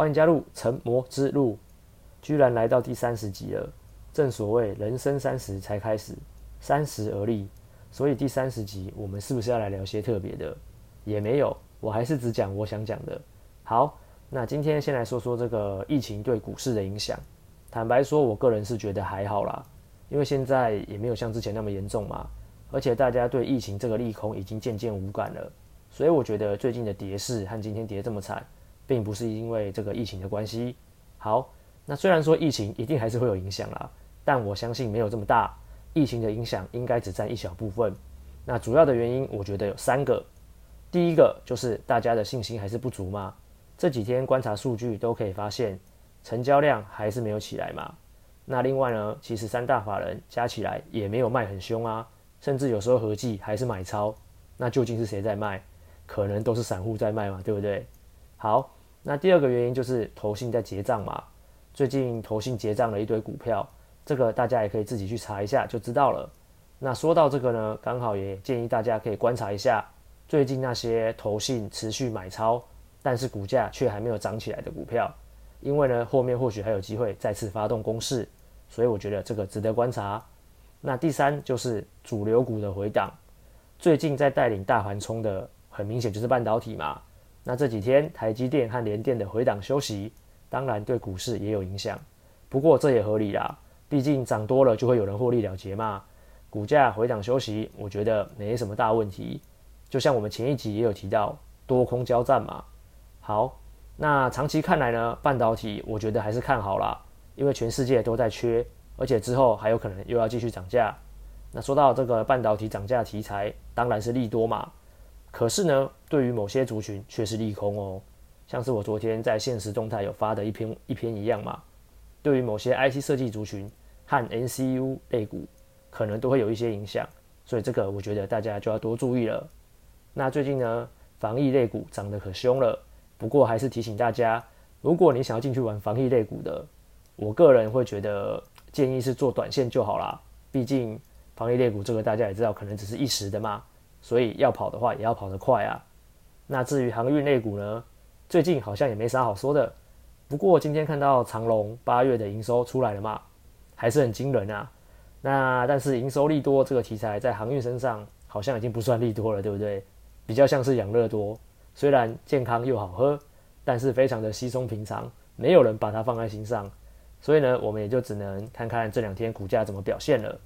欢迎加入成魔之路。居然来到第三十集了，正所谓人生三十才开始，三十而立，所以第三十集我们是不是要来聊些特别的？也没有，我还是只讲我想讲的。好，那今天先来说说这个疫情对股市的影响。坦白说，我个人是觉得还好啦，因为现在也没有像之前那么严重嘛，而且大家对疫情这个利空已经渐渐无感了，所以我觉得最近的跌势和今天跌这么惨。并不是因为这个疫情的关系。好，那虽然说疫情一定还是会有影响啦，但我相信没有这么大。疫情的影响应该只占一小部分。那主要的原因，我觉得有三个。第一个就是大家的信心还是不足嘛。这几天观察数据都可以发现，成交量还是没有起来嘛。那另外呢，其实三大法人加起来也没有卖很凶啊，甚至有时候合计还是买超。那究竟是谁在卖？可能都是散户在卖嘛，对不对？好。那第二个原因就是投信在结账嘛，最近投信结账了一堆股票，这个大家也可以自己去查一下就知道了。那说到这个呢，刚好也建议大家可以观察一下最近那些投信持续买超，但是股价却还没有涨起来的股票，因为呢后面或许还有机会再次发动攻势，所以我觉得这个值得观察。那第三就是主流股的回档，最近在带领大盘冲的，很明显就是半导体嘛。那这几天台积电和联电的回档休息，当然对股市也有影响。不过这也合理啦，毕竟涨多了就会有人获利了结嘛。股价回档休息，我觉得没什么大问题。就像我们前一集也有提到，多空交战嘛。好，那长期看来呢，半导体我觉得还是看好啦，因为全世界都在缺，而且之后还有可能又要继续涨价。那说到这个半导体涨价题材，当然是利多嘛。可是呢，对于某些族群却是利空哦，像是我昨天在现实动态有发的一篇一篇一样嘛。对于某些 IC 设计族群和 NCU 类股，可能都会有一些影响，所以这个我觉得大家就要多注意了。那最近呢，防疫类股涨得可凶了，不过还是提醒大家，如果你想要进去玩防疫类股的，我个人会觉得建议是做短线就好啦，毕竟防疫类股这个大家也知道，可能只是一时的嘛。所以要跑的话，也要跑得快啊。那至于航运类股呢，最近好像也没啥好说的。不过今天看到长荣八月的营收出来了嘛，还是很惊人啊。那但是营收利多这个题材在航运身上好像已经不算利多了，对不对？比较像是养乐多，虽然健康又好喝，但是非常的稀松平常，没有人把它放在心上。所以呢，我们也就只能看看这两天股价怎么表现了。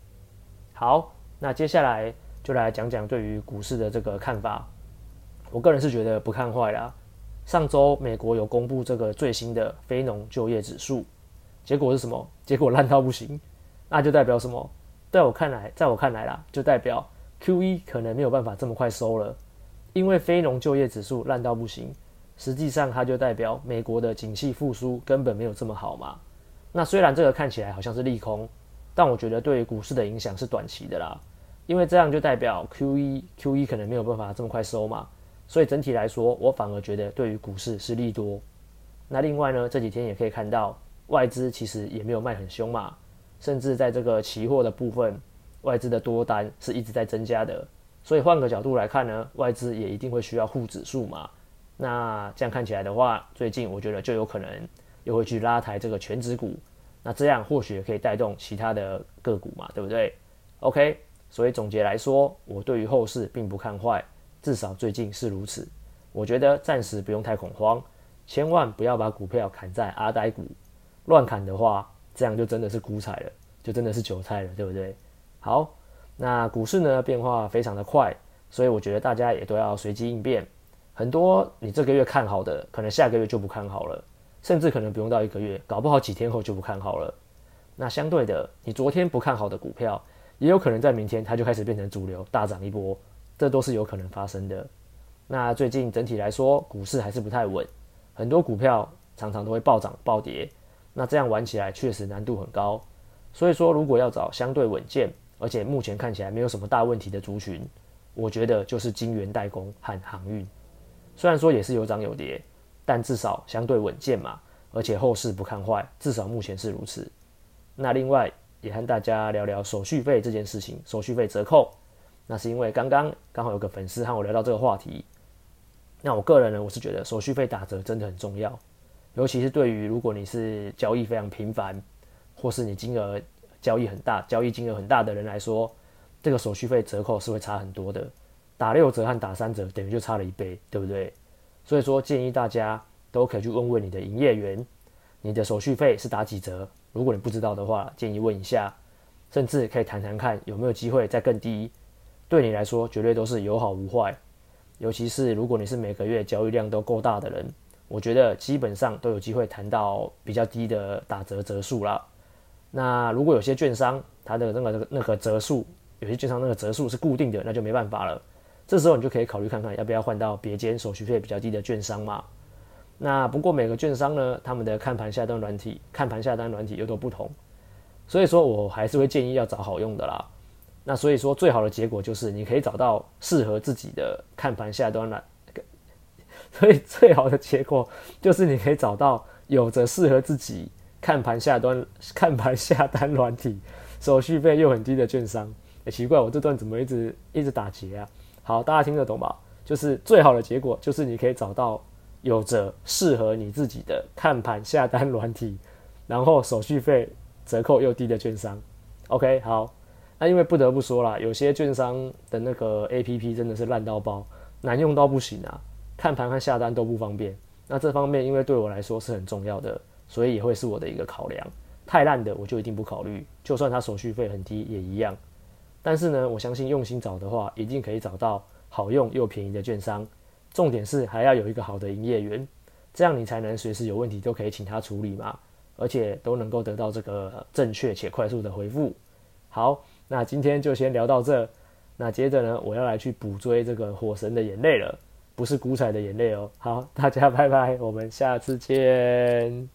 好，那接下来。就来讲讲对于股市的这个看法，我个人是觉得不看坏啦。上周美国有公布这个最新的非农就业指数，结果是什么？结果烂到不行，那就代表什么？在我看来，在我看来啦，就代表 QE 可能没有办法这么快收了，因为非农就业指数烂到不行，实际上它就代表美国的景气复苏根本没有这么好嘛。那虽然这个看起来好像是利空，但我觉得对于股市的影响是短期的啦。因为这样就代表 Q 一 Q 一可能没有办法这么快收嘛，所以整体来说，我反而觉得对于股市是利多。那另外呢，这几天也可以看到外资其实也没有卖很凶嘛，甚至在这个期货的部分，外资的多单是一直在增加的。所以换个角度来看呢，外资也一定会需要护指数嘛。那这样看起来的话，最近我觉得就有可能又会去拉抬这个全指股，那这样或许也可以带动其他的个股嘛，对不对？OK。所以总结来说，我对于后市并不看坏，至少最近是如此。我觉得暂时不用太恐慌，千万不要把股票砍在阿呆股，乱砍的话，这样就真的是股彩了，就真的是韭菜了，对不对？好，那股市呢，变化非常的快，所以我觉得大家也都要随机应变。很多你这个月看好的，可能下个月就不看好了，甚至可能不用到一个月，搞不好几天后就不看好了。那相对的，你昨天不看好的股票，也有可能在明天它就开始变成主流，大涨一波，这都是有可能发生的。那最近整体来说，股市还是不太稳，很多股票常常都会暴涨暴跌，那这样玩起来确实难度很高。所以说，如果要找相对稳健，而且目前看起来没有什么大问题的族群，我觉得就是晶圆代工和航运。虽然说也是有涨有跌，但至少相对稳健嘛，而且后市不看坏，至少目前是如此。那另外，也和大家聊聊手续费这件事情，手续费折扣，那是因为刚刚刚好有个粉丝和我聊到这个话题。那我个人呢，我是觉得手续费打折真的很重要，尤其是对于如果你是交易非常频繁，或是你金额交易很大、交易金额很大的人来说，这个手续费折扣是会差很多的。打六折和打三折等于就差了一倍，对不对？所以说建议大家都可以去问问你的营业员，你的手续费是打几折？如果你不知道的话，建议问一下，甚至可以谈谈看有没有机会再更低。对你来说绝对都是有好无坏，尤其是如果你是每个月交易量都够大的人，我觉得基本上都有机会谈到比较低的打折折数啦。那如果有些券商它的那个那个那个折数，有些券商那个折数是固定的，那就没办法了。这时候你就可以考虑看看要不要换到别间手续费比较低的券商嘛。那不过每个券商呢，他们的看盘下单软体、看盘下单软体又都不同，所以说我还是会建议要找好用的啦。那所以说，最好的结果就是你可以找到适合自己的看盘下单软，所以最好的结果就是你可以找到有着适合自己看盘下单看盘下单软体，手续费又很低的券商。欸，奇怪，我这段怎么一直一直打结啊？好，大家听得懂吧？就是最好的结果就是你可以找到有着适合你自己的看盘下单软体，然后手续费折扣又低的券商。OK，好。那因为不得不说啦，有些券商的那个 APP 真的是烂到爆，难用到不行啊，看盘和下单都不方便。那这方面因为对我来说是很重要的，所以也会是我的一个考量。太烂的我就一定不考虑，就算它手续费很低也一样。但是呢，我相信用心找的话，一定可以找到好用又便宜的券商。重点是还要有一个好的营业员，这样你才能随时有问题都可以请他处理嘛，而且都能够得到这个正确且快速的回复。好。那今天就先聊到这，那接着呢，我要来去补追这个《火神的眼泪》了，不是古彩的眼泪哦。好，大家拜拜，我们下次见。